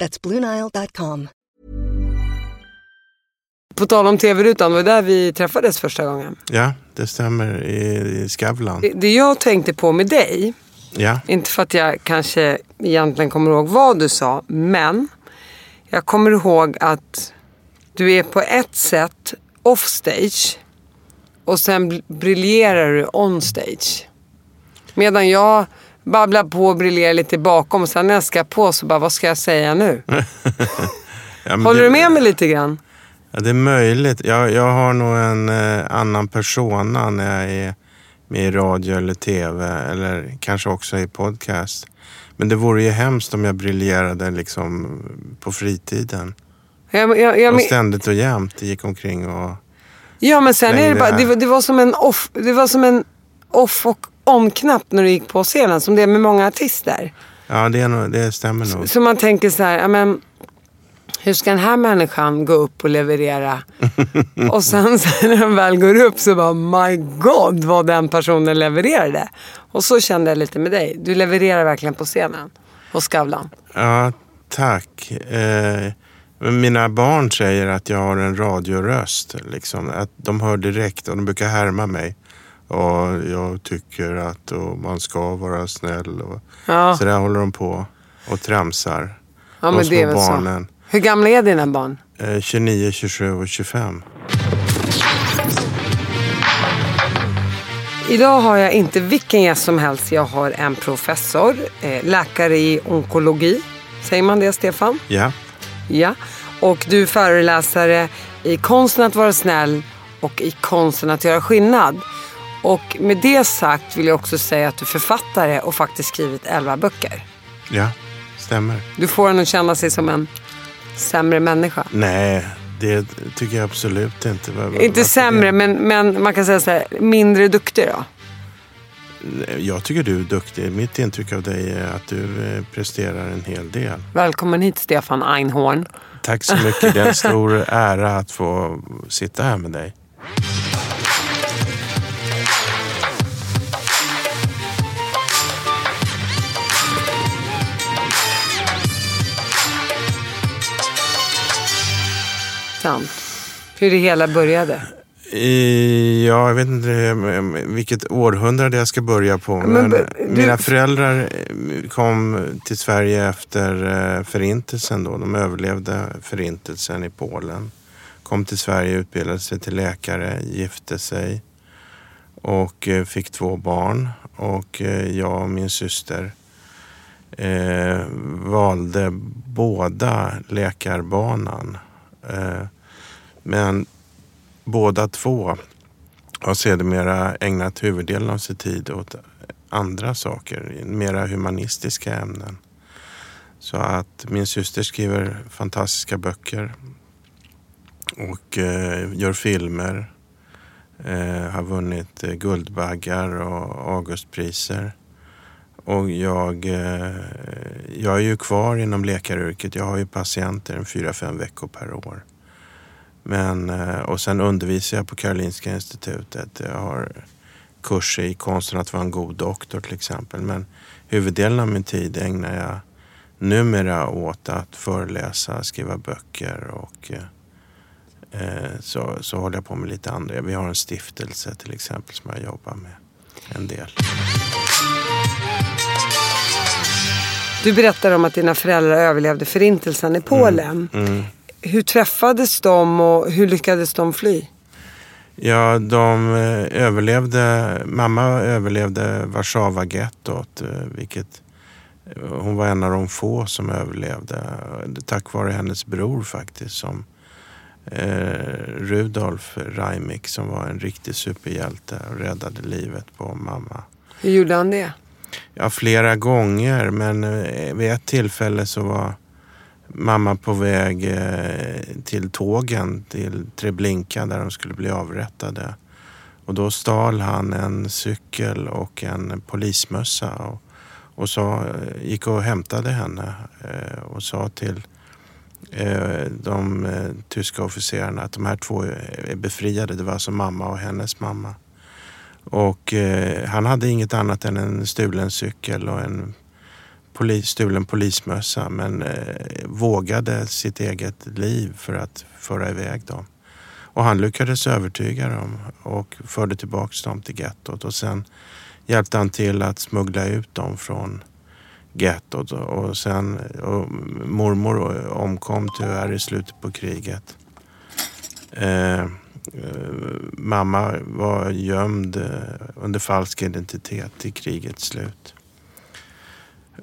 That's BlueNile.com. På tal om tv-rutan, var där vi träffades första gången. Ja, det stämmer. I, Skavlan. Det, det jag tänkte på med dig, Ja. inte för att jag kanske egentligen kommer ihåg vad du sa, men jag kommer ihåg att du är på ett sätt offstage och sen br- briljerar du onstage. Medan jag babblar på och briljerar lite bakom och sen när jag ska på så bara, vad ska jag säga nu? Ja, Håller det, du med mig lite grann? Ja, det är möjligt. Jag, jag har nog en eh, annan persona när jag är med i radio eller tv eller kanske också i podcast. Men det vore ju hemskt om jag briljerade liksom på fritiden. Jag, jag, jag, Och ständigt och jämt gick omkring och... Ja men sen är det bara, det. det, var- det var som en off, det var som en off och on-knapp när du gick på scenen. Som det är med många artister. Ja, det, är nog, det stämmer nog. Så man tänker så här, ja, men hur ska den här människan gå upp och leverera? och sen så när den väl går upp så bara, my god vad den personen levererade. Och så kände jag lite med dig. Du levererar verkligen på scenen. Hos Skavlan. Ja, tack. Eh, mina barn säger att jag har en radioröst. Liksom. Att de hör direkt och de brukar härma mig. Och jag tycker att och man ska vara snäll. Och, Ja. Så där håller de på och tramsar. Ja de men små det är väl barnen. så. Hur gamla är dina barn? Eh, 29, 27 och 25. Idag har jag inte vilken gäst som helst. Jag har en professor, eh, läkare i onkologi. Säger man det, Stefan? Ja, Ja. Och du är föreläsare i konsten att vara snäll och i konsten att göra skillnad. Och med det sagt vill jag också säga att du är författare och faktiskt skrivit 11 böcker. ja, stämmer. Du får en att känna sig som en sämre människa. Nej, det tycker jag absolut inte. Var- Inte sämre, men, men man kan säga så här, mindre duktig då. Jag tycker du är duktig. Mitt intryck av dig är att du eh, presterar en hel del. Välkommen hit Stefan Einhorn. Tack så mycket. Det är en stor ära att få sitta här med dig. Sant. Hur det hela började. I, ja, jag vet inte eh, vilket århundrade jag ska börja på. Men, Men du- Mina föräldrar eh, kom till Sverige efter eh, förintelsen. Då. De överlevde förintelsen i Polen. Kom till Sverige, utbildade sig till läkare, gifte sig och eh, fick två barn. Och eh, jag och min syster eh, valde båda läkarbanan. Eh, men båda två har sedermera ägnat huvuddelen av sin tid åt andra saker, mera humanistiska ämnen. Så att min syster skriver fantastiska böcker och eh, gör filmer. Eh, har vunnit eh, Guldbaggar och Augustpriser. Och jag, eh, jag är ju kvar inom läkaryrket. Jag har ju patienter en fyra, fem veckor per år. Men, eh, och sen undervisar jag på Karolinska institutet. Jag har kurser i konsten att vara en god doktor till exempel. Men huvuddelen av min tid ägnar jag numera åt att föreläsa, skriva böcker och eh, eh, så, så håller jag på med lite andra. Vi har en stiftelse till exempel som jag jobbar med en del. Du berättar om att dina föräldrar överlevde förintelsen i Polen. Mm. hur träffades de och hur lyckades de fly? Ja, de eh, överlevde. Mamma överlevde Warszawa-gettot, eh, vilket eh, hon var en av de få som överlevde. Tack vare hennes bror faktiskt som eh, Rudolf Reimik som var en riktig superhjälte och räddade livet på mamma. Hur gjorde han det? Ja, flera gånger men eh, vid ett tillfälle så var mamma på väg eh, till tågen till Treblinka där de skulle bli avrättade. Och då stal han en cykel och en polismössa och, och sa, eh, gick och hämtade henne eh, och sa till eh, de tyska officerarna att de här två är befriade. Det var alltså mamma och hennes mamma. Och eh, han hade inget annat än en stulen cykel och en polis, stulen polismössa men eh, vågade sitt eget liv för att föra iväg dem. Och han lyckades övertyga dem och förde tillbaks dem till gettot och sen hjälpte han till att smuggla ut dem från gettot och sen och mormor omkom tyvärr i slutet på kriget. Eh, Eh, mamma var gömd eh, under falsk identitet till krigets slut.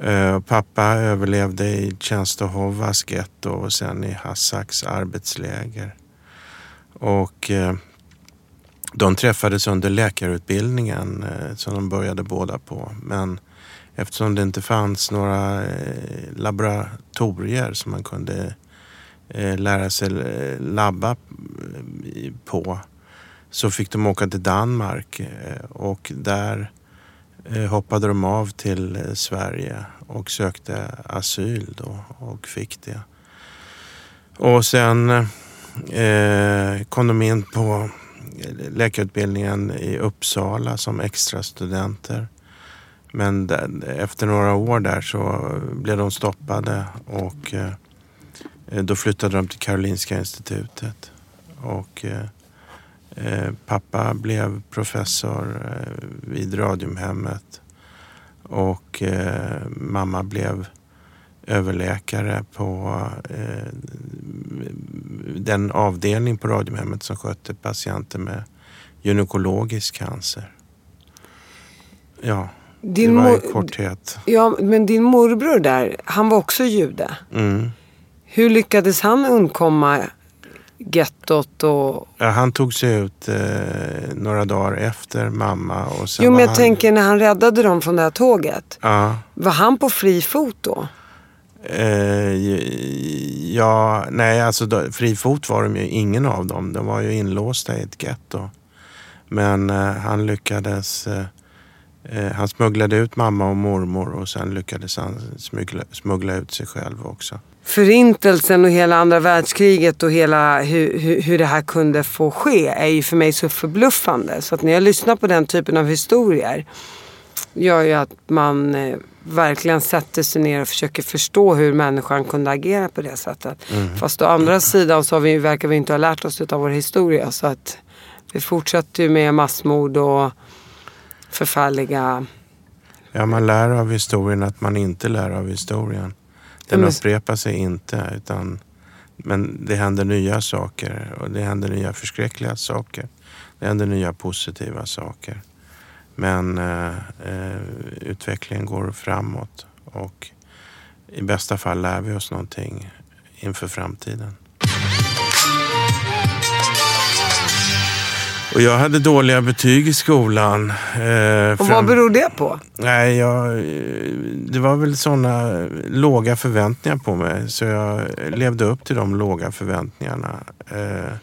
Eh, pappa överlevde i Tjänstehovas getto och sen i Hassaks arbetsläger. Och de träffades under läkarutbildningen som de började båda på. Men eftersom det inte fanns några laboratorier som man kunde Eh, lära sig eh, labba eh, på så fick de åka till Danmark och där hoppade de av till Sverige och sökte asyl då och fick det. Och sen eh, kom de in på läkarutbildningen i Uppsala som extra studenter. Men efter några år där så blev de stoppade och eh, då flyttade de till Karolinska institutet. Och eh, eh, pappa blev professor eh, vid Radiumhemmet och eh, mamma blev överläkare på eh, den avdelning på Radiumhemmet som skötte patienter med gynekologisk cancer. Ja, Din det var i korthet. Ja, men din morbror där, han var också jude. Mm. Hur lyckades han undkomma gettot och... Ja, han tog sig ut eh, några dagar efter mamma. Och sen Jo, men jag han... tänker när han räddade dem från det här tåget. Ja. Var han på fri fot då? Eh, ja, nej alltså då, fri fot var de ju ingen av dem. De var ju inlåsta i ett getto. Men eh, han lyckades, eh, eh, han smugglade ut mamma och mormor och sen lyckades han smuggla, smuggla ut sig själv också. Förintelsen och hela andra världskriget och hela hur, hur, hur det här kunde få ske är ju för mig så förbluffande. Så att när jag lyssnar på den typen av historier gör ju att man eh, verkligen sätter sig ner och försöker förstå hur människan kunde agera på det sättet. Fast å andra sidan så har vi, verkar vi inte ha lärt oss av vår historia. Så att vi fortsätter ju med massmord och förfärliga... Ja, man lär av historien att man inte lär av historien. Den men- upprepar sig inte utan men det händer nya saker och det händer nya förskräckliga saker. Det händer nya positiva saker. Men eh, eh, utvecklingen går framåt och i bästa fall lär vi oss någonting inför framtiden. Och jag hade dåliga betyg i skolan. Eh, Och fram- vad beror det på? Nej, jag, eh, det var väl sådana låga förväntningar på mig så jag levde upp till de låga förväntningarna. Eh,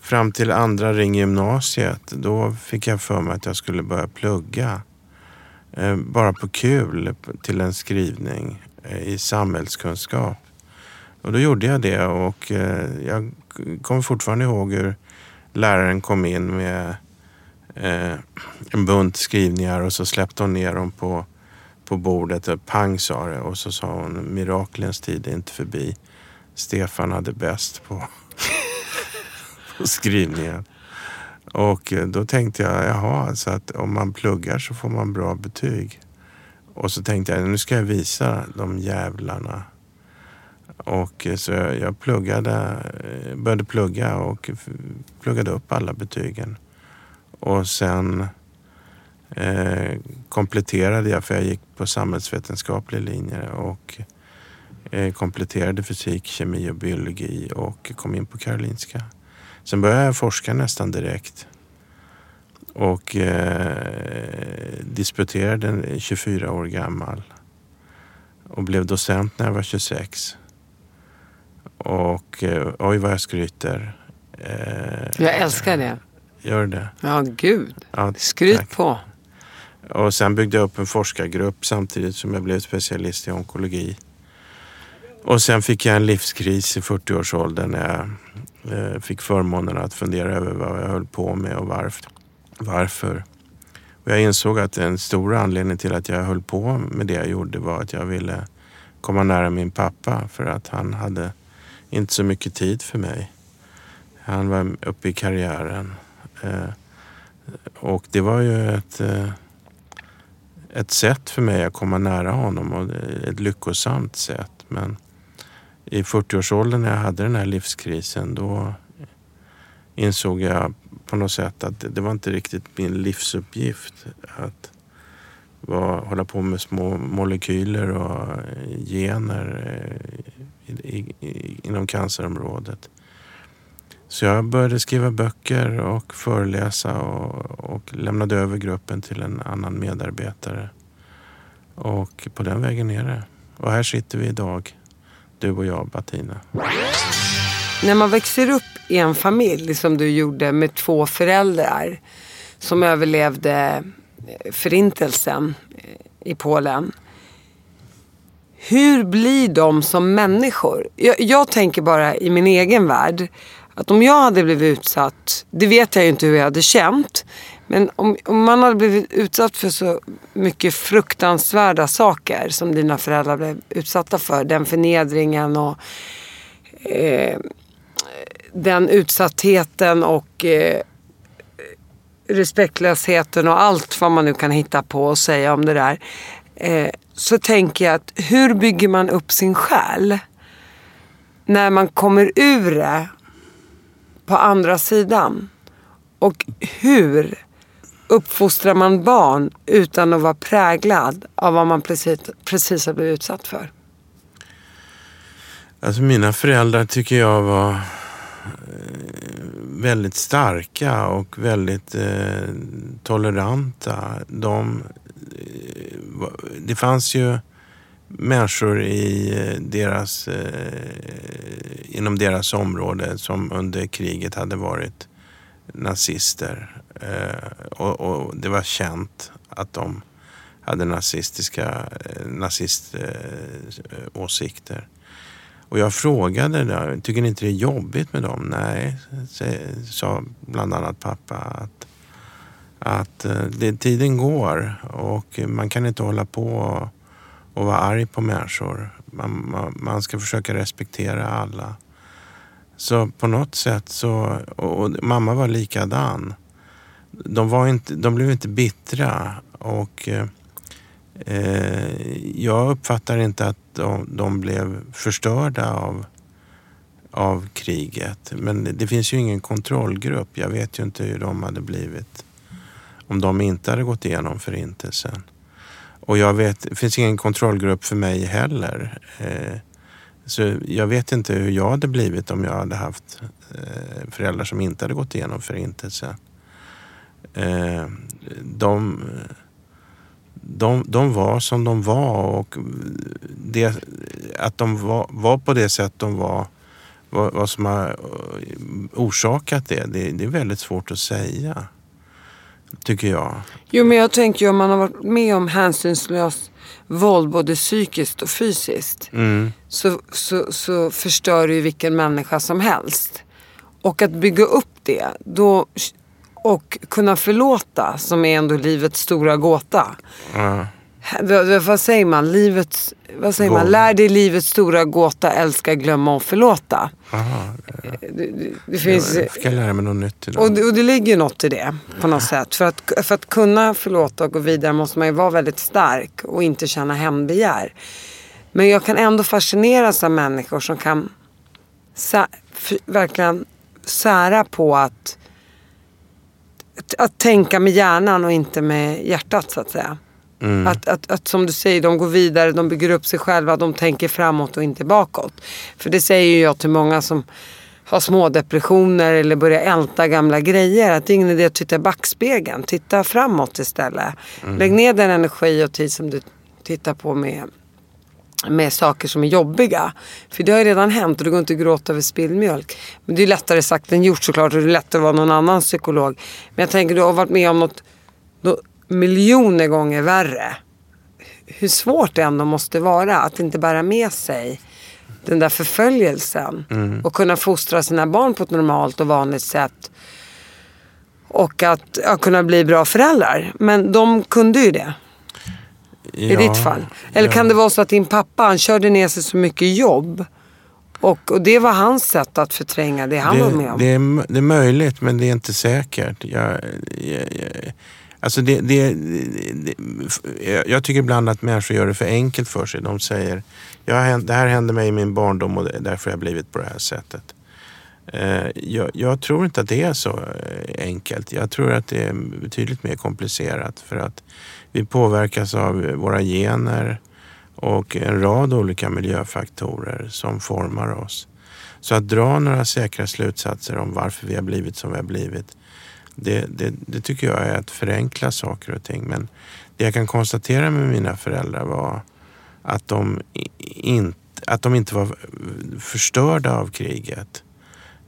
fram till andra ring gymnasiet, då fick jag för mig att jag skulle börja plugga. Eh, bara på kul till en skrivning eh, i samhällskunskap. Och då gjorde jag det och eh, jag kommer fortfarande ihåg hur läraren kom in med eh, en bunt skrivningar och så släppte hon ner dem på, på bordet. Och pang sa det och så sa hon miraklens tid är inte förbi. Stefan hade bäst på, på skrivningen. Och eh, då tänkte jag, jaha, så att om man pluggar så får man bra betyg. Och så tänkte jag, nu ska jag visa de jävlarna. Och eh, så jag pluggade, eh, började plugga och pluggade upp alla betygen. Och sen eh, kompletterade jag, för jag gick på samhällsvetenskaplig linje och eh, kompletterade fysik, kemi och biologi och kom in på Karolinska. Sen började jag forska nästan direkt och eh, disputerade 24 år gammal och blev docent när jag var 26. Och eh, oj vad jag skryter. Eh, jag älskar det. Gör det? Ja, gud. Ja, Skryt tack. på. Och sen byggde jag upp en forskargrupp samtidigt som jag blev specialist i onkologi. Och sen fick jag en livskris i 40-årsåldern när jag eh, fick förmånen att fundera över vad jag höll på med och varför. varför. Och jag insåg att en stor anledning till att jag höll på med det jag gjorde var att jag ville komma nära min pappa för att han hade inte så mycket tid för mig. Han var uppe i karriären. Eh, och det var ju ett, eh, ett sätt för mig att komma nära honom och ett lyckosamt sätt. Men i 40-årsåldern när jag hade den här livskrisen då insåg jag på något sätt att det var inte riktigt min livsuppgift att var, hålla på med små molekyler och gener eh, i, i, inom cancerområdet. Så jag började skriva böcker och föreläsa och, och lämnade över gruppen till en annan medarbetare. Och på den vägen är det. Och här sitter vi idag, du och jag, Batina. När man växer upp i en familj som du gjorde med två föräldrar som överlevde eh, förintelsen eh, i Polen. Hur blir de som människor? Jag, jag tänker bara i min egen värld att om jag hade blivit utsatt, det vet jag ju inte hur jag hade känt. Men om, om man hade blivit utsatt för så mycket fruktansvärda saker som dina föräldrar blev utsatta för. Den förnedringen och eh, den utsattheten och eh, respektlösheten och allt vad man nu kan hitta på och säga om det där. Eh, så tänker jag att hur bygger man upp sin själ? När man kommer ur det på andra sidan. Och hur uppfostrar man barn utan att vara präglad av vad man precis, precis har blivit utsatt för? Alltså mina föräldrar tycker jag var eh, väldigt starka och väldigt eh, toleranta. De, eh, det fanns ju människor i eh, deras, eh, inom deras område som under kriget hade varit nazister. Eh, och, och, det var känt att de hade nazistiska eh, naziståsikter. Eh, och jag frågade, då, tycker ni inte det är jobbigt med dem? Nej, sa bland annat pappa. Att, att eh, det, tiden går och man kan inte hålla på och och vara arg på människor. Man, man, man, ska försöka respektera alla. Så på något sätt så, och, och mamma var likadan. De, var inte, de blev inte bittra och eh, jag uppfattar inte att de, de, blev förstörda av, av kriget. Men det finns ju ingen kontrollgrupp. Jag vet ju inte hur de hade blivit om de inte hade gått igenom förintelsen. Och jag vet, det finns ingen kontrollgrupp för mig heller. Eh, så jag vet inte hur jag hade blivit om jag hade haft eh, föräldrar som inte hade gått igenom förintelsen. Eh, de, de, de var som de var och det, att de var, var på det sätt de var, vad, som har orsakat det, det, det är väldigt svårt att säga tycker jag. Jo, men jag tänker ju om man har varit med om hänsynslöst våld både psykiskt och fysiskt mm. så, så, så förstör det ju vilken människa som helst. Och att bygga upp det då, och kunna förlåta som är ändå livets stora gåta. Mm vad säger man? Livets, vad säger man? Lär dig livets stora gåta, älska, glömma och förlåta. Aha, ja. Det, det, finns, jag fick lära mig något nytt idag. Och det, och det ligger något i det på något sätt. För att, för att kunna förlåta och gå vidare måste man ju vara väldigt stark och inte känna hämndbegär. Men jag kan ändå fascineras av människor som kan sä- verkligen sära på att, att, att tänka med hjärnan och inte med hjärtat så att säga. Att, att, att som du säger, de går vidare, de bygger upp sig själva, de tänker framåt och inte bakåt. För det säger ju jag till många som har små depressioner eller börjar älta gamla grejer. Att det är ingen idé att titta i backspegeln. Titta framåt istället. Lägg ner den energi och tid som du tittar på med, med saker som är jobbiga. För det har ju redan hänt och det går inte att gråta över spillmjölk. Men det är lättare sagt än gjort såklart och det är lättare att vara någon annan psykolog. Men jag tänker du har varit med om något, något miljoner gånger värre. Hur svårt det ändå måste vara att inte bära med sig den där förföljelsen. Och kunna fostra sina barn på ett normalt och vanligt sätt. Och att ja, kunna bli bra föräldrar. Men de kunde ju det i Ja, ditt fall. Eller ja. kan det vara så att din pappa han körde ner sig så mycket jobb. Och, och det var hans sätt att förtränga det han var med det, om. det, är, det är möjligt, men det är inte säkert. Jag, jag, jag, alltså det, det, det, jag- tycker ibland att människor gör det för enkelt för sig. De säger, jag, det här hände mig i min barndom och därför har jag blivit på det här sättet. Eh, jag, jag tror inte att det är så eh, enkelt. Jag tror att det är betydligt mer komplicerat för att vi påverkas av våra gener och en rad olika miljöfaktorer som formar oss. Så att dra några säkra slutsatser om varför vi har blivit som vi har blivit, det, det, det tycker jag är att förenkla saker och ting. Men det jag kan konstatera med mina föräldrar var att de, inte, att de inte var förstörda av kriget.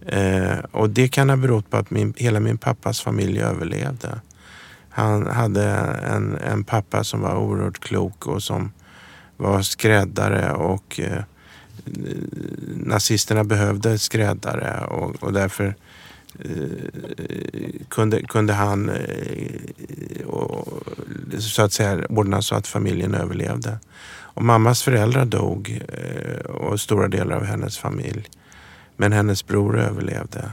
Eh, och det kan ha berott på att min, hela min pappas familj överlevde. Han hade en, en pappa som var oerhört klok och som var skräddare och eh, nazisterna behövde skräddare och, och därför Eh, kunde, kunde han eh, och, så att säga ordna så att familjen överlevde. Och mammas föräldrar dog eh, och stora delar av hennes familj. Men hennes bror överlevde.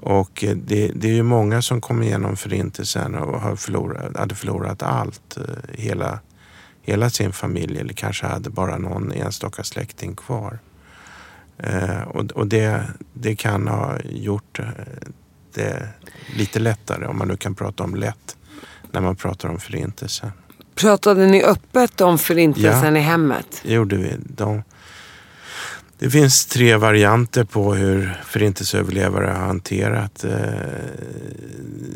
Och eh, det, det är ju många som kom igenom förintelsen och har förlorat, hade förlorat allt. Eh, hela, hela sin familj eller kanske hade bara någon enstaka släkting kvar. Eh, och och det, det kan ha gjort eh, det lite lättare, om man nu kan prata om lätt, när man pratar om förintelsen. Pratade ni öppet om förintelsen Ja. i hemmet? Det gjorde vi. De, det finns tre varianter på hur förintelseöverlevare har hanterat eh,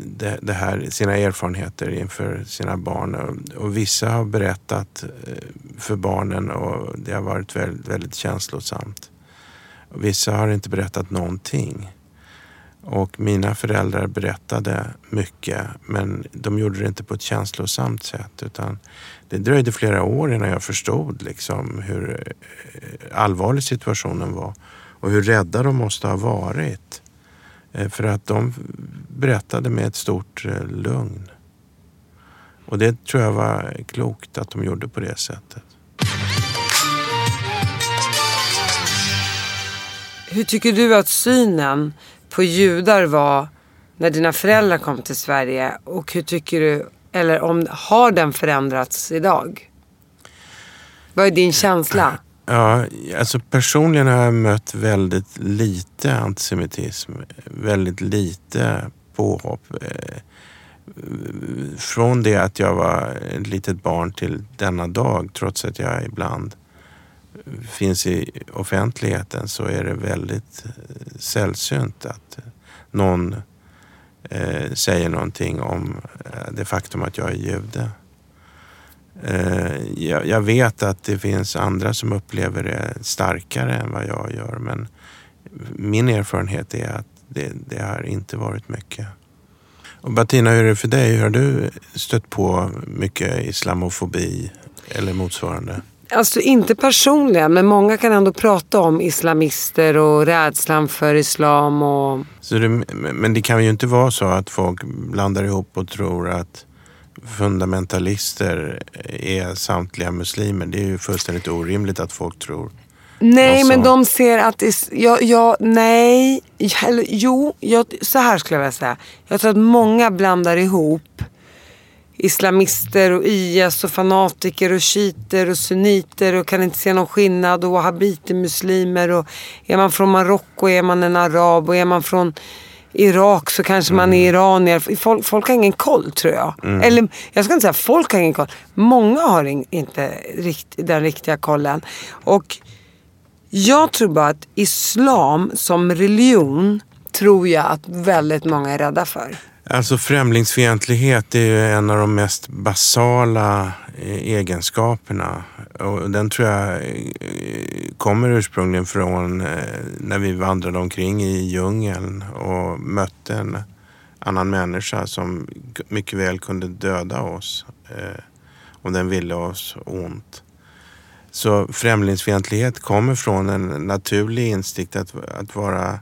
det, det här, sina erfarenheter inför sina barn. Och, och vissa har berättat eh, för barnen och det har varit väldigt, väldigt känslosamt. Vissa har inte berättat någonting. Och mina föräldrar berättade mycket men de gjorde det inte på ett känslosamt sätt utan det dröjde flera år innan jag förstod liksom hur eh, allvarlig situationen var och hur rädda de måste ha varit. Eh, för att de berättade med ett stort eh, lugn. Och det tror jag var klokt att de gjorde på det sättet. Hur tycker du att synen på judar var när dina föräldrar kom till Sverige? Och hur tycker du, eller om, har den förändrats idag? Vad är din känsla? Ja, alltså personligen har jag mött väldigt lite antisemitism. Väldigt lite påhopp. Eh, från det att jag var ett litet barn till denna dag, trots att jag ibland finns i offentligheten, så är det väldigt eh, sällsynt att någon eh, säger någonting om eh, det faktum att jag är jude. Eh, jag, jag vet att det finns andra som upplever det starkare än vad jag gör men min erfarenhet är att det, det har inte varit mycket. Och Bettina, hur är det för dig? Har du stött på mycket islamofobi eller motsvarande? Alltså inte personligen, men många kan ändå prata om islamister och rädslan för islam och... Så det, men det kan ju inte vara så att folk blandar ihop och tror att fundamentalister är samtliga muslimer. Det är ju fullständigt orimligt att folk tror. Nej, Alltså- men de ser att... Is... Ja, ja, nej. Eller, jo, jag, så här skulle jag vilja säga. Jag tror att många blandar ihop islamister och IS och fanatiker och shiiter och sunniter och kan inte se någon skillnad och wahhabiter, muslimer och är man från Marocko är man en arab och är man från Irak så kanske man är iranier. Folk, folk har ingen koll tror jag. Eller jag ska inte säga folk har ingen koll. Många har in, inte rikt, den riktiga kollen. Och jag tror bara att islam som religion tror jag att väldigt många är rädda för. Alltså främlingsfientlighet är ju en av de mest basala eh, egenskaperna. Och den tror jag eh, kommer ursprungligen från eh, när vi vandrade omkring i djungeln och mötte en annan människa som mycket väl kunde döda oss om den ville oss ont. Så främlingsfientlighet kommer från en naturlig instinkt att, att vara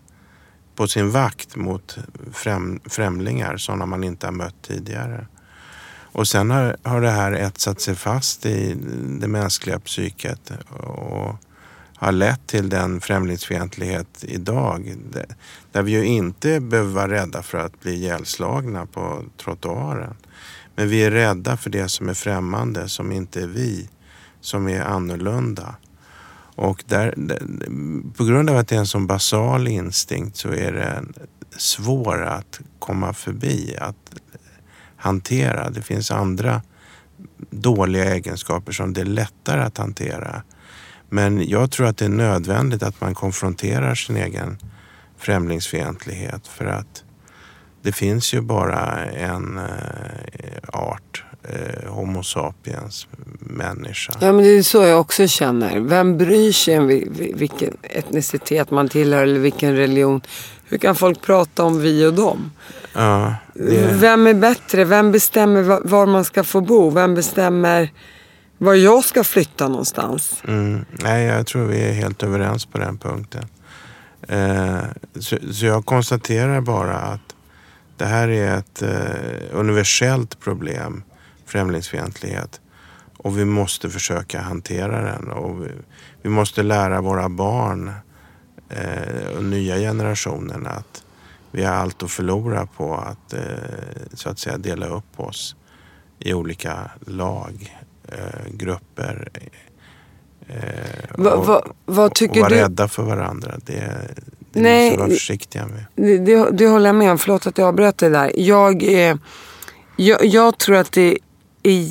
på sin vakt mot främ, främlingar, sådana man inte har mött tidigare. Och sen har, har det här etsat sig fast i det mänskliga psyket och har lett till den främlingsfientlighet idag. Där vi ju inte behöver vara rädda för att bli ihjälslagna på trottoaren. Men vi är rädda för det som är främmande, som inte är vi, som är annorlunda. Och där, på grund av att det är en sån basal instinkt så är det svår att komma förbi, att hantera. Det finns andra dåliga egenskaper som det är lättare att hantera. Men jag tror att det är nödvändigt att man konfronterar sin egen främlingsfientlighet för att det finns ju bara en eh, art eh, Homo sapiens människa. Ja men det är så jag också känner. Vem bryr sig om vilken etnicitet man tillhör eller vilken religion? Hur kan folk prata om vi och dem? Ja, det... Vem är bättre? Vem bestämmer var man ska få bo? Vem bestämmer var jag ska flytta någonstans? Mm. Nej, jag tror vi är helt överens på den punkten. Eh, så, så, jag konstaterar bara att det här är ett eh, universellt problem främlingsfientlighet. Och vi måste försöka hantera den. Och vi, vi måste lära våra barn eh, och nya generationen att vi har allt att förlora på att eh, så att säga dela upp oss i olika lag, eh, grupper. Eh, va, va, vad tycker och vara du? rädda för varandra. Det, det Nej, måste vi vara försiktiga med. Det, det, det håller jag med om. Förlåt att jag avbröt dig där. Jag, eh, jag, jag tror att det är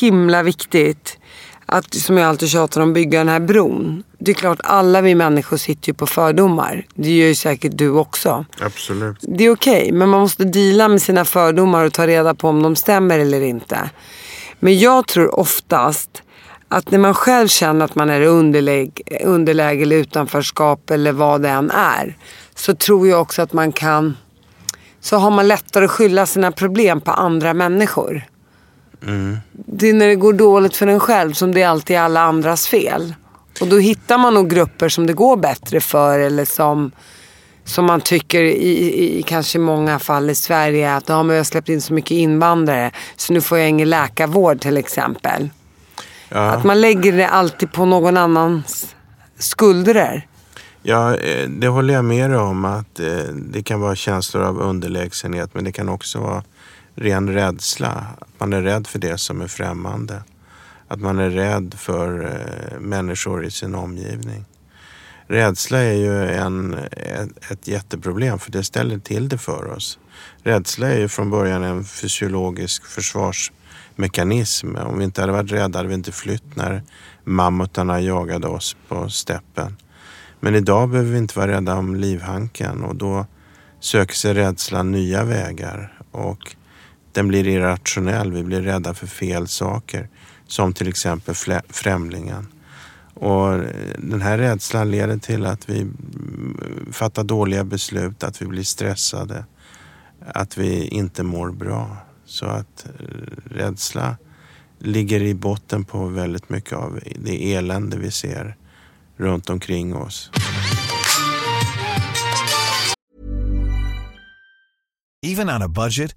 himla viktigt att, som jag alltid tjatar om, bygga den här bron. Det är klart, alla vi människor sitter ju på fördomar. Det gör ju säkert du också. Absolut. Det är okej, okay, men man måste dela med sina fördomar och ta reda på om de stämmer eller inte. Men jag tror oftast att när man själv känner att man är i underläge, underläge eller utanförskap eller vad det än är. Så tror jag också att man kan... Så har man lättare att skylla sina problem på andra människor. Mm. Det är när det går dåligt för en själv som det alltid är alla andras fel. Och då hittar man nog grupper som det går bättre för eller som, som man tycker i, i kanske många fall i Sverige att ja, men jag har släppt in så mycket invandrare så nu får jag ingen läkarvård till exempel. Ja. Att man lägger det alltid på någon annans skuldror. Ja, eh, det håller jag med om att eh, det kan vara känslor av underlägsenhet men det kan också vara ren rädsla. Att man är rädd för det som är främmande. Att man är rädd för eh, människor i sin omgivning. Rädsla är ju en, ett, ett jätteproblem för det ställer till det för oss. Rädsla är ju från början en fysiologisk försvarsmekanism. Om vi inte hade varit rädda hade vi inte flytt när mammutarna jagade oss på steppen. Men idag behöver vi inte vara rädda om livhanken och då söker sig rädslan nya vägar. Och den blir irrationell. Vi blir rädda för fel saker. Som till exempel främlingen. Och eh, den här rädslan leder till att vi mm, fattar dåliga beslut, att vi blir stressade, att vi inte mår bra. Så att eh, rädsla ligger i botten på väldigt mycket av det elände vi ser runt omkring oss. Even on a budget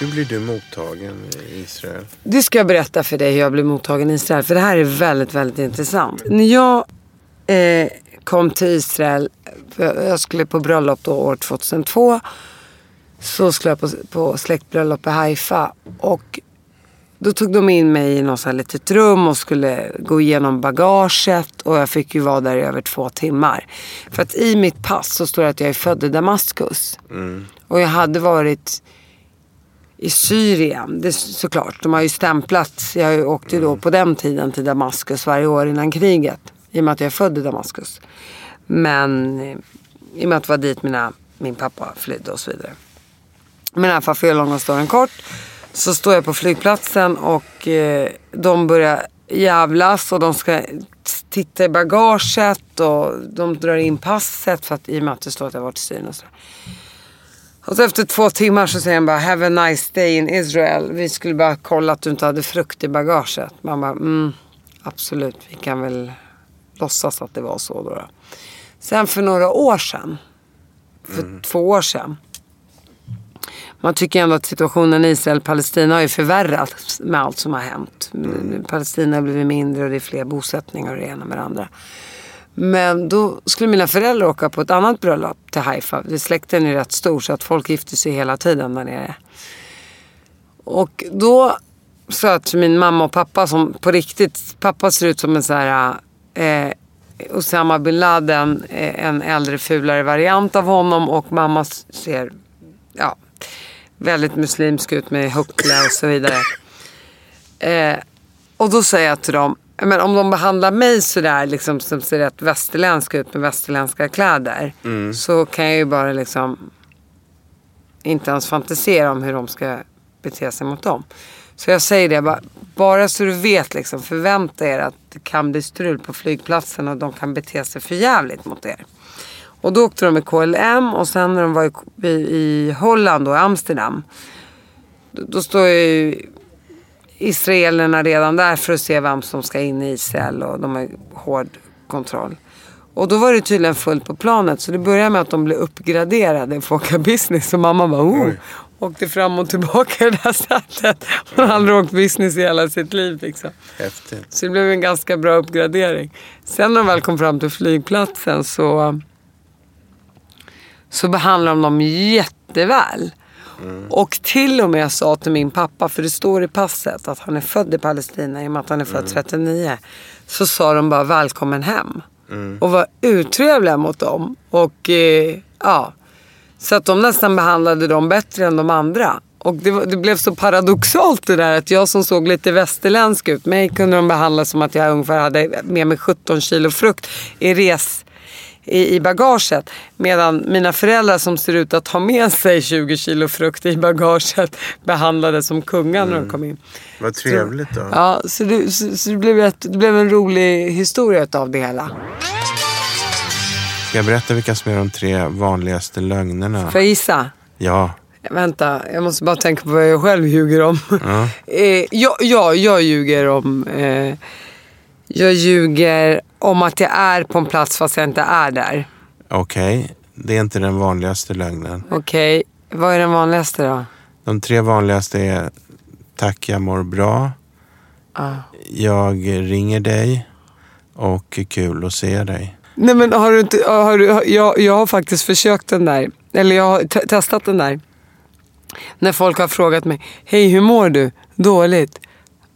Hur blir du mottagen i Israel? Det ska jag berätta för dig hur jag blev mottagen i Israel. För det här är väldigt, väldigt intressant. När jag eh, kom till Israel, jag skulle på bröllop då år 2002. Så skulle jag på, på släktbröllop i Haifa. Och då tog de in mig i något så här litet rum och skulle gå igenom bagaget. Och jag fick ju vara där i över två timmar. För att i mitt pass så står det att jag är född i Damaskus. Och jag hade varit i Syrien, det, såklart. De har ju stämplats. Jag åkte ju då på den tiden till Damaskus varje år innan kriget. I och med att jag är född i Damaskus. Men eh, i och med att det var dit mina, min pappa flydde och så vidare. Men i alla fall för att göra långa storyn kort. Så står jag på flygplatsen och eh, de börjar jävlas och de ska titta i bagaget och de drar in passet för att i och med att det står att jag varit i Syrien och sådär. Och så efter två timmar så säger han bara have a nice day in Israel. Vi skulle bara kolla att du inte hade frukt i bagaget. Man bara mm, absolut vi kan väl låtsas att det var så då. då. Sen för några år sedan, för två år sedan. Man tycker ändå att situationen i Israel-Palestina har ju förvärrats med allt som har hänt. Palestina har blivit mindre och det är fler bosättningar och det ena med det andra. Men då skulle mina föräldrar åka på ett annat bröllop till Haifa. Släkten är rätt stor så att folk gifter sig hela tiden där nere. Och då sa jag till min mamma och pappa som på riktigt, pappa ser ut som en så här eh, Osama bin Laden, eh, en äldre fulare variant av honom och mamma ser ja, väldigt muslimsk ut med huckla och så vidare. Eh, och då säger jag till dem, men om de behandlar mig sådär liksom, som ser rätt västerländsk ut med västerländska kläder. Så kan jag ju bara liksom inte ens fantisera om hur de ska bete sig mot dem. Så jag säger det, bara, bara så du vet liksom, förvänta er att det kan bli strul på flygplatsen och de kan bete sig för jävligt mot er. Och då åkte de med KLM och sen när de var i, i, Holland och Amsterdam. Då, då står ju israelerna redan där för att se vem som ska in i Israel och de har hård kontroll. Och då var det tydligen fullt på planet så det började med att de blev uppgraderade för att åka business och mamma bara oh. Åkte fram och tillbaka i det här sättet. Hon har aldrig åkt business i hela sitt liv liksom. Häftigt. Så det blev en ganska bra uppgradering. Sen när de väl kom fram till flygplatsen så, så behandlade de dem jätteväl. Och till och med sa till min pappa, för det står i passet att han är född i Palestina i och med att han är född 39. Så sa de bara välkommen hem. Och var uttrevliga mot dem. Och eh, ja, så att de nästan behandlade dem bättre än de andra. Och det, det blev så paradoxalt det där att jag som såg lite västerländsk ut, mig kunde de behandla som att jag ungefär hade med mig 17 kilo frukt i res i, i bagaget. Medan mina föräldrar som ser ut att ha med sig 20 kilo frukt i bagaget behandlades som kungar när de kom in. Vad trevligt då. Ja, så det, så, så det, blev, ett, det blev en rolig historia av det hela. Ska jag berätta vilka som är de tre vanligaste lögnerna? Får jag gissa? Ja. Vänta, jag måste bara tänka på vad jag själv ljuger om. eh, ja, ja, jag ljuger om... Eh, jag ljuger om att jag är på en plats fast jag inte är där. Okej, det är inte den vanligaste lögnen. Okej, vad är den vanligaste då? De tre vanligaste är Tack jag mår bra. Jag ringer dig. Och kul att se dig. Nej men har du inte... Har du, jag, jag har faktiskt försökt den där. Eller jag har te- testat den där. När folk har frågat mig, hej hur mår du? Dåligt.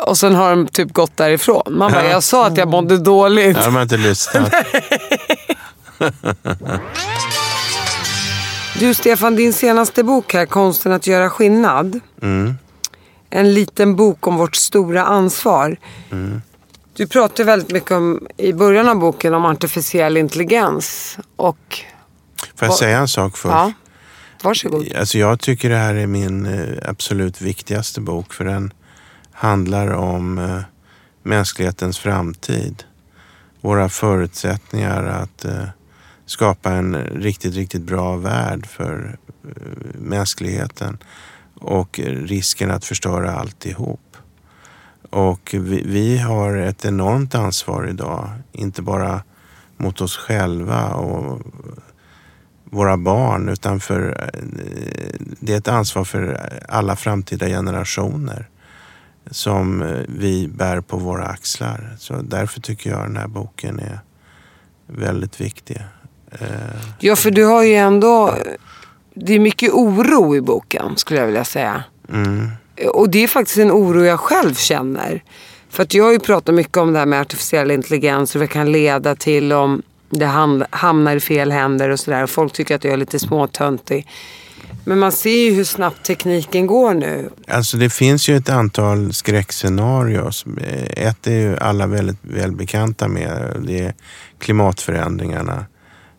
Och sen har de typ gått därifrån. Man bara, Ja. jag sa att jag mådde dåligt. Ja, de har inte lyssnat. Du Stefan, din senaste bok här, Konsten att göra skillnad. Mm. En liten bok om vårt stora ansvar. Mm. Du pratar väldigt mycket om, i början av boken om artificiell intelligens. Och, Får jag säga en sak först? ja, varsågod. Alltså jag tycker det här är min eh, absolut viktigaste bok för den handlar om eh, mänsklighetens framtid. Våra förutsättningar att eh, skapa en riktigt, riktigt bra värld för eh, mänskligheten och risken att förstöra alltihop. Och vi, vi har ett enormt ansvar idag, inte bara mot oss själva och våra barn utan för, eh, det är ett ansvar för alla framtida generationer som eh, vi bär på våra axlar. Så därför tycker jag den här boken är väldigt viktig. Eh, Ja, för du har ju ändå... Det är mycket oro i boken, skulle jag vilja säga. Mm, Och det är faktiskt en oro jag själv känner. För att jag har ju pratat mycket om det här med artificiell intelligens och vad det kan leda till om det ham- hamnar i fel händer och sådär. Folk tycker att jag är lite småtöntig. Men man ser ju hur snabbt tekniken går nu. Alltså det finns ju ett antal skräckscenarios. Eh, ett är ju alla väldigt välbekanta med. Det är klimatförändringarna.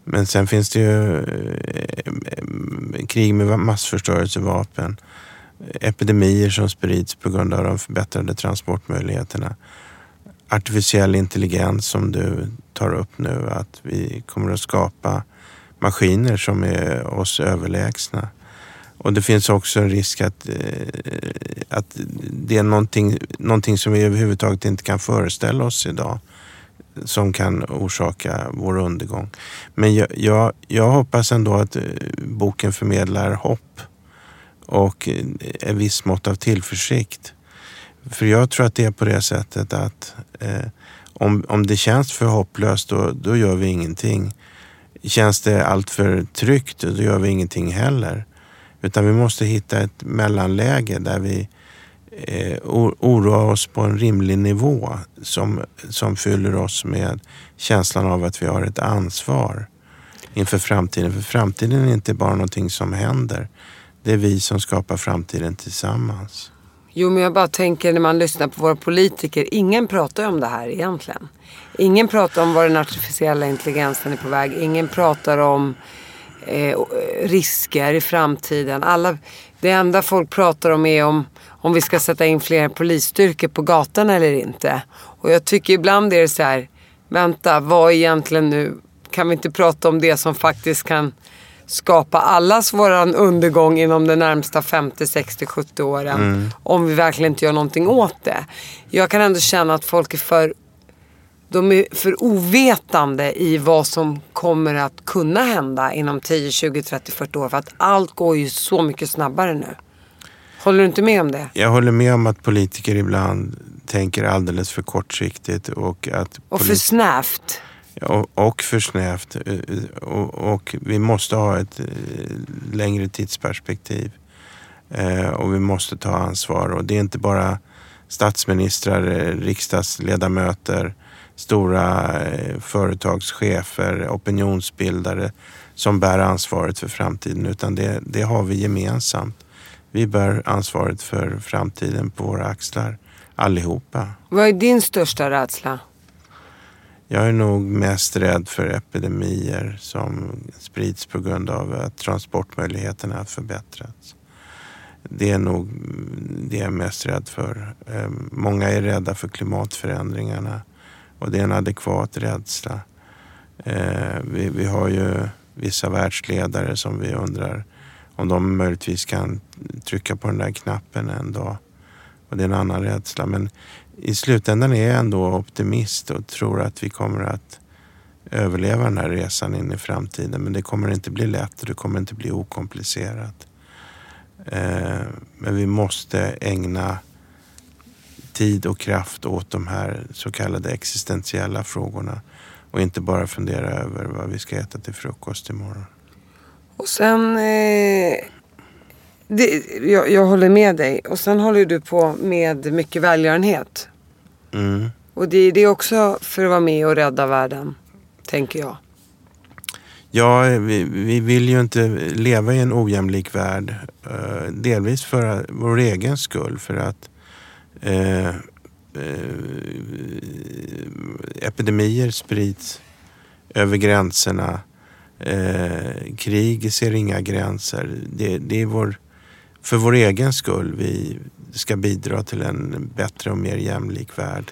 Men sen finns det ju eh, krig med massförstörelsevapen. Epidemier som sprids på grund av de förbättrade transportmöjligheterna. Artificiell intelligens som du tar upp nu. Att vi kommer att skapa maskiner som är oss överlägsna. Och det finns också en risk att, eh, att det är någonting, någonting som vi överhuvudtaget inte kan föreställa oss idag som kan orsaka vår undergång. Men jag, jag, jag hoppas ändå att eh, boken förmedlar hopp och eh, en ett visst mått av tillförsikt. För jag tror att det är på det sättet att eh, om, om det känns för hopplöst då, då gör vi ingenting. Känns det alltför tryggt då gör vi ingenting heller. Utan vi måste hitta ett mellanläge där vi eh, oroar oss på en rimlig nivå som, som fyller oss med känslan av att vi har ett ansvar inför framtiden. För framtiden är inte bara någonting som händer. Det är vi som skapar framtiden tillsammans. Jo, men jag bara tänker när man lyssnar på våra politiker. Ingen pratar ju om det här egentligen. Ingen pratar om var den artificiella intelligensen är på väg. Ingen pratar om eh, risker i framtiden. Alla, det enda folk pratar om är om, om vi ska sätta in fler polisstyrkor på gatan eller inte. Och jag tycker ibland är det så här, vänta, vad egentligen nu? Kan vi inte prata om det som faktiskt kan skapa allas våran undergång inom de närmsta 50, 60, 70 åren. Om vi verkligen inte gör någonting åt det. Jag kan ändå känna att folk är för de är för ovetande i vad som kommer att kunna hända inom 10, 20, 30, 40 år. För att allt går ju så mycket snabbare nu. Håller du inte med om det? Jag håller med om att politiker ibland tänker alldeles för kortsiktigt och att Och för snävt. och, och för snävt. Eh, Och, och vi måste ha ett eh, längre tidsperspektiv. Eh, och vi måste ta ansvar. Och det är inte bara statsministrar, eh, riksdagsledamöter, stora eh, företagschefer, opinionsbildare som bär ansvaret för framtiden. Utan det, det har vi gemensamt. Vi bär ansvaret för framtiden på våra axlar, allihopa. Vad är din största rädsla? Jag är nog mest rädd för epidemier som sprids på grund av att transportmöjligheterna har förbättrats. Det är nog det jag är mest rädd för. Eh, Många är rädda för klimatförändringarna och det är en adekvat rädsla. Eh, Vi, vi har ju vissa världsledare som vi undrar om de möjligtvis kan trycka på den där knappen en dag. Och det är en annan rädsla. Men i slutändan är jag ändå optimist och tror att vi kommer att överleva den här resan in i framtiden. Men det kommer inte bli lätt och det kommer inte bli okomplicerat. Eh, Men vi måste ägna tid och kraft åt de här så kallade existentiella frågorna och inte bara fundera över vad vi ska äta till frukost imorgon. Och sen... Eh, det, jag, jag håller med dig. Och sen håller du på med mycket välgörenhet. Mm. Och det, det är också för att vara med och rädda världen, tänker jag. Ja, vi, vi vill ju inte leva i en ojämlik värld. Eh, delvis för vår egen skull. För att eh, eh, epidemier sprids över gränserna. Eh, krig ser inga gränser. Det, det är vår, för vår egen skull vi ska bidra till en bättre och mer jämlik värld.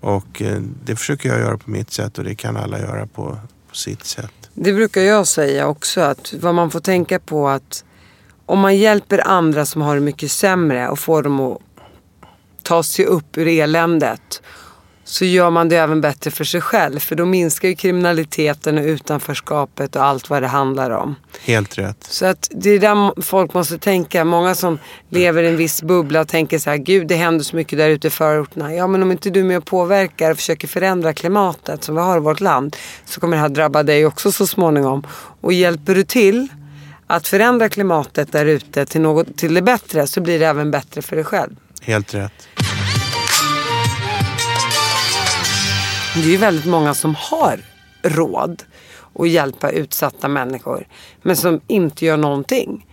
Och eh, det försöker jag göra på mitt sätt och det kan alla göra på, på sitt sätt. Det brukar jag säga också att vad man får tänka på att om man hjälper andra som har det mycket sämre och får dem att ta sig upp ur eländet så gör man det även bättre för sig själv. För då minskar ju kriminaliteten och utanförskapet och allt vad det handlar om. Helt rätt. Så att det är där folk måste tänka. Många som lever i en viss bubbla och tänker så här, gud det händer så mycket där ute i förorterna. Ja men om inte du är med och påverkar och försöker förändra klimatet som vi har i vårt land så kommer det här drabba dig också så småningom. Och hjälper du till att förändra klimatet där ute till, något, till det bättre så blir det även bättre för dig själv. Helt rätt. Det är ju väldigt många som har råd att hjälpa utsatta människor. Men som inte gör någonting.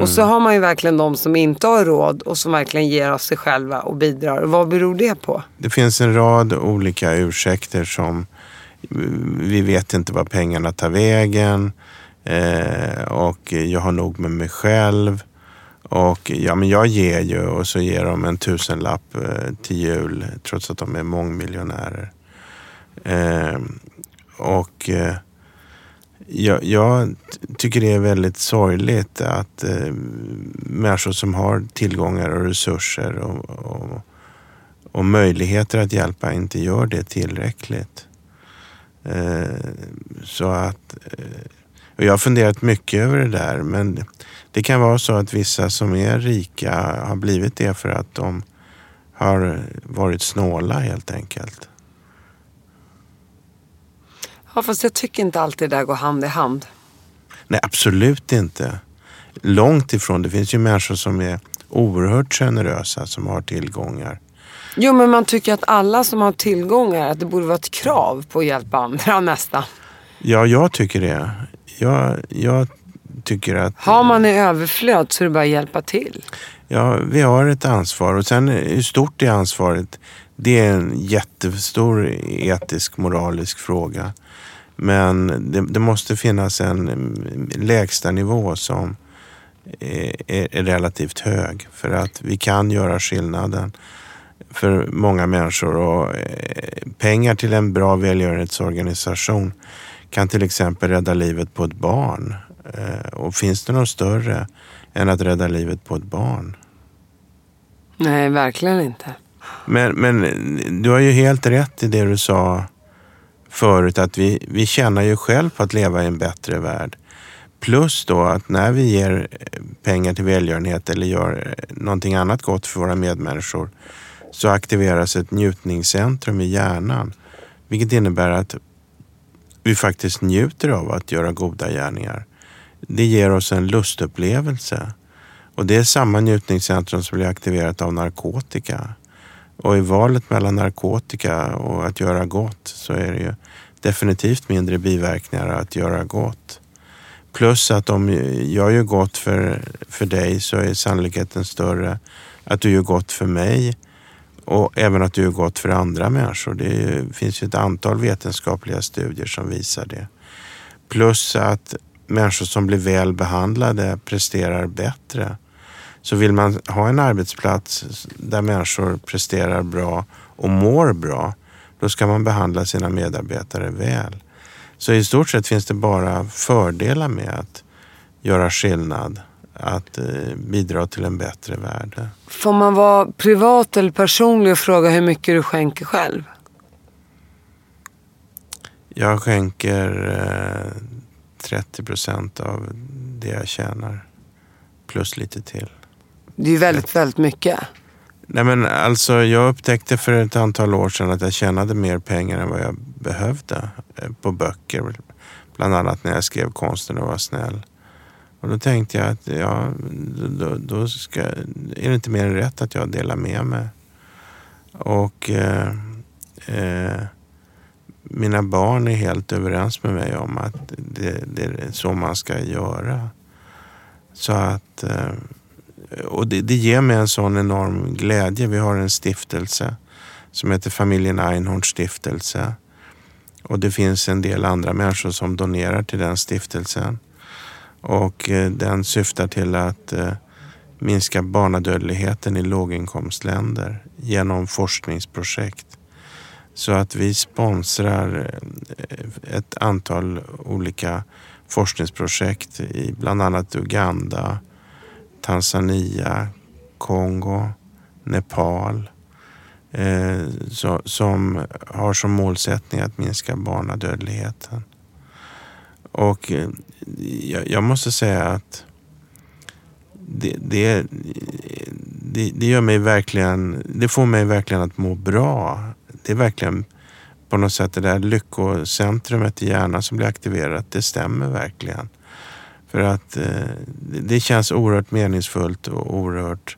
Och så har man ju verkligen de som inte har råd och som verkligen ger av sig själva och bidrar. Vad beror det på? Det finns en rad olika ursäkter som vi vet inte var pengarna tar vägen eh, och jag har nog med mig själv. Och ja, men jag ger ju och så ger de en tusenlapp eh, till jul trots att de är mångmiljonärer. Eh, och eh, jag, jag tycker det är väldigt sorgligt att eh, människor som har tillgångar och resurser och, och, och möjligheter att hjälpa inte gör det tillräckligt. Eh, så att, eh, och jag har funderat mycket över det där men det kan vara så att vissa som är rika har blivit det för att de har varit snåla helt enkelt. Ja, fast jag tycker inte alltid det där går hand i hand. Nej, absolut inte. Långt ifrån. Det finns ju människor som är oerhört generösa som har tillgångar. Jo, men man tycker att alla som har tillgångar, att det borde vara ett krav på att hjälpa andra nästan. Ja, jag tycker det. Jag, jag tycker att... Har man i överflöd så är det bara att hjälpa till. Ja, vi har ett ansvar och sen hur stort är ansvaret? Det är en jättestor etisk, moralisk fråga. Men det, det måste finnas en lägsta nivå som är, är relativt hög för att vi kan göra skillnaden för många människor. Och eh, pengar till en bra välgörenhetsorganisation kan till exempel rädda livet på ett barn. Eh, och finns det något större än att rädda livet på ett barn? Nej, verkligen inte. Men, men du har ju helt rätt i det du sa förut att vi, vi tjänar ju själv på att leva i en bättre värld. Plus då att när vi ger pengar till välgörenhet eller gör någonting annat gott för våra medmänniskor så aktiveras ett njutningscentrum i hjärnan. Vilket innebär att vi faktiskt njuter av att göra goda gärningar. Det ger oss en lustupplevelse. Och det är samma njutningscentrum som blir aktiverat av narkotika. Och i valet mellan narkotika och att göra gott så är det ju definitivt mindre biverkningar att göra gott. Plus att om jag gör gott för, för dig så är sannolikheten större att du gör gott för mig och även att du gör gott för andra människor. Det är, finns ju ett antal vetenskapliga studier som visar det. Plus att människor som blir väl behandlade presterar bättre. Så vill man ha en arbetsplats där människor presterar bra och mår bra, då ska man behandla sina medarbetare väl. Så i stort sett finns det bara fördelar med att göra skillnad, att eh, bidra till en bättre värld. Får man vara privat eller personlig och fråga hur mycket du skänker själv? Jag skänker eh, 30 procent av det jag tjänar. Plus lite till. Det är väldigt, väldigt mycket. Nej men alltså jag upptäckte för ett antal år sedan att jag tjänade mer pengar än vad jag behövde eh, på böcker. Bland annat när jag skrev Konsten att vara snäll. Och då tänkte jag att ja, då, då ska, är det inte mer än rätt att jag delar med mig. Och eh, eh, mina barn är helt överens med mig om att det, det är så man ska göra. Så att, eh, Eh, och det, det ger mig en sån enorm glädje. Vi har en stiftelse som heter familjen Einhorns stiftelse. Och det finns en del andra människor som donerar till den stiftelsen. Och eh, den syftar till att eh, minska barnadödligheten i låginkomstländer genom forskningsprojekt. Så att vi sponsrar ett antal olika forskningsprojekt i bland annat Uganda, Tanzania, Kongo, Nepal eh, så, som har som målsättning att minska barnadödligheten. Och eh, jag, jag, måste säga att det, det, det, det, gör mig verkligen, det får mig verkligen att må bra. Det är verkligen på något sätt det där lyckocentrumet i hjärnan som blir aktiverat. Det stämmer verkligen. För att eh, det känns oerhört meningsfullt och oerhört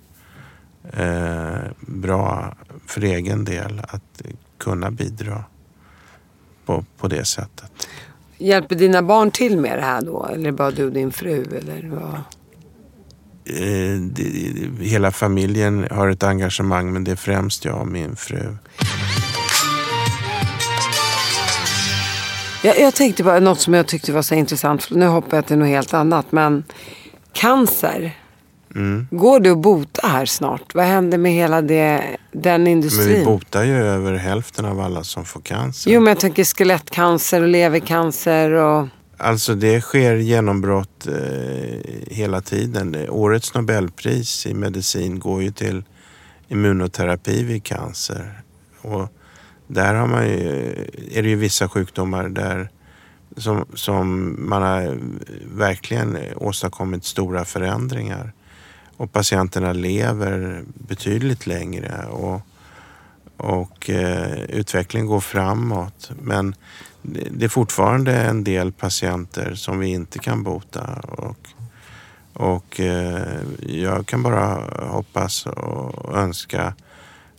eh, bra för egen del att kunna bidra på, på det sättet. Hjälper dina barn till med det här då? Eller bara du och din fru? Eller vad? Eh, det, hela familjen har ett engagemang men det är främst jag och min fru. Jag, jag tänkte bara något som jag tyckte var så intressant. Nu hoppar jag till något helt annat. Men cancer. Mm. Går det att bota här snart? Vad händer med hela det, den industrin? Men vi botar ju över hälften av alla som får cancer. Jo, men jag tänker skelettcancer och levercancer och... Alltså det sker genombrott eh, hela tiden. Årets Nobelpris i medicin går ju till immunoterapi vid cancer. Och där har man ju, är det ju vissa sjukdomar där som, som man har verkligen åstadkommit stora förändringar. Och patienterna lever betydligt längre och, och eh, utvecklingen går framåt. Men det, det är fortfarande en del patienter som vi inte kan bota. Och, och eh, jag kan bara hoppas och önska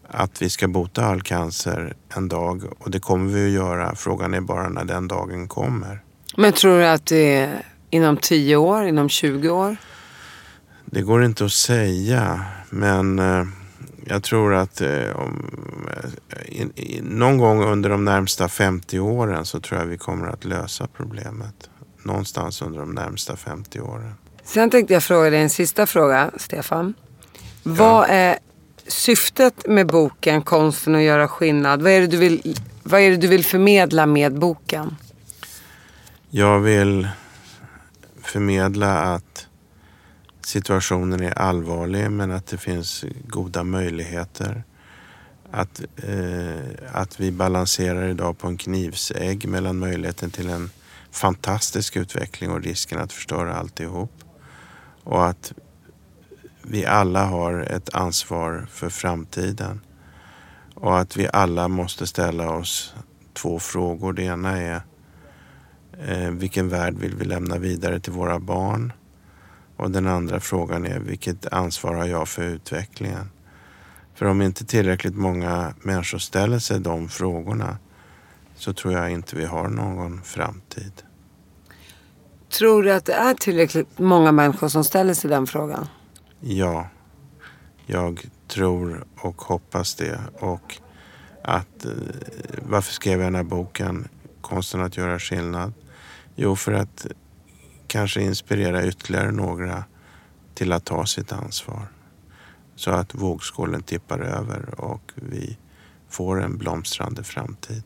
att vi ska bota all cancer en dag och det kommer vi att göra. Frågan är bara när den dagen kommer. Men tror du att det är inom 10 år, inom 20 år? Det går inte att säga men eh, jag tror att eh, om, eh, någon gång under de närmsta 50 åren så tror jag vi kommer att lösa problemet. Någonstans under de närmsta 50 åren. Sen tänkte jag fråga dig en sista fråga, Stefan. Ja. Vad är syftet med boken Konsten att göra skillnad? Vad är, det du vill, vad är det du vill förmedla med boken? Jag vill förmedla att situationen är allvarlig men att det finns goda möjligheter. Att, eh, att vi balanserar idag på en knivsägg mellan möjligheten till en fantastisk utveckling och risken att förstöra alltihop. Och att vi alla har ett ansvar för framtiden. Och att vi alla måste ställa oss två frågor. Det ena är eh, vilken värld vill vi lämna vidare till våra barn? Och den andra frågan är vilket ansvar har jag för utvecklingen? För om inte tillräckligt många människor ställer sig de frågorna så tror jag inte vi har någon framtid. Tror du att det är tillräckligt många människor som ställer sig den frågan? Ja, jag tror och hoppas det. Och att, eh, varför skrev jag den här boken, Konsten att göra skillnad? Jo, för att kanske inspirera ytterligare några till att ta sitt ansvar. Så att vågskålen tippar över och vi får en blomstrande framtid.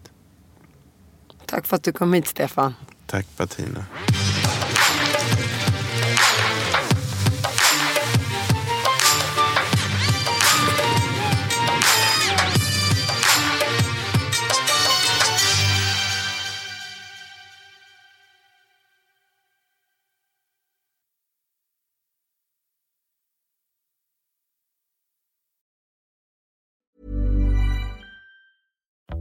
Tack för att du kom hit, Stefan. Tack, Bettina.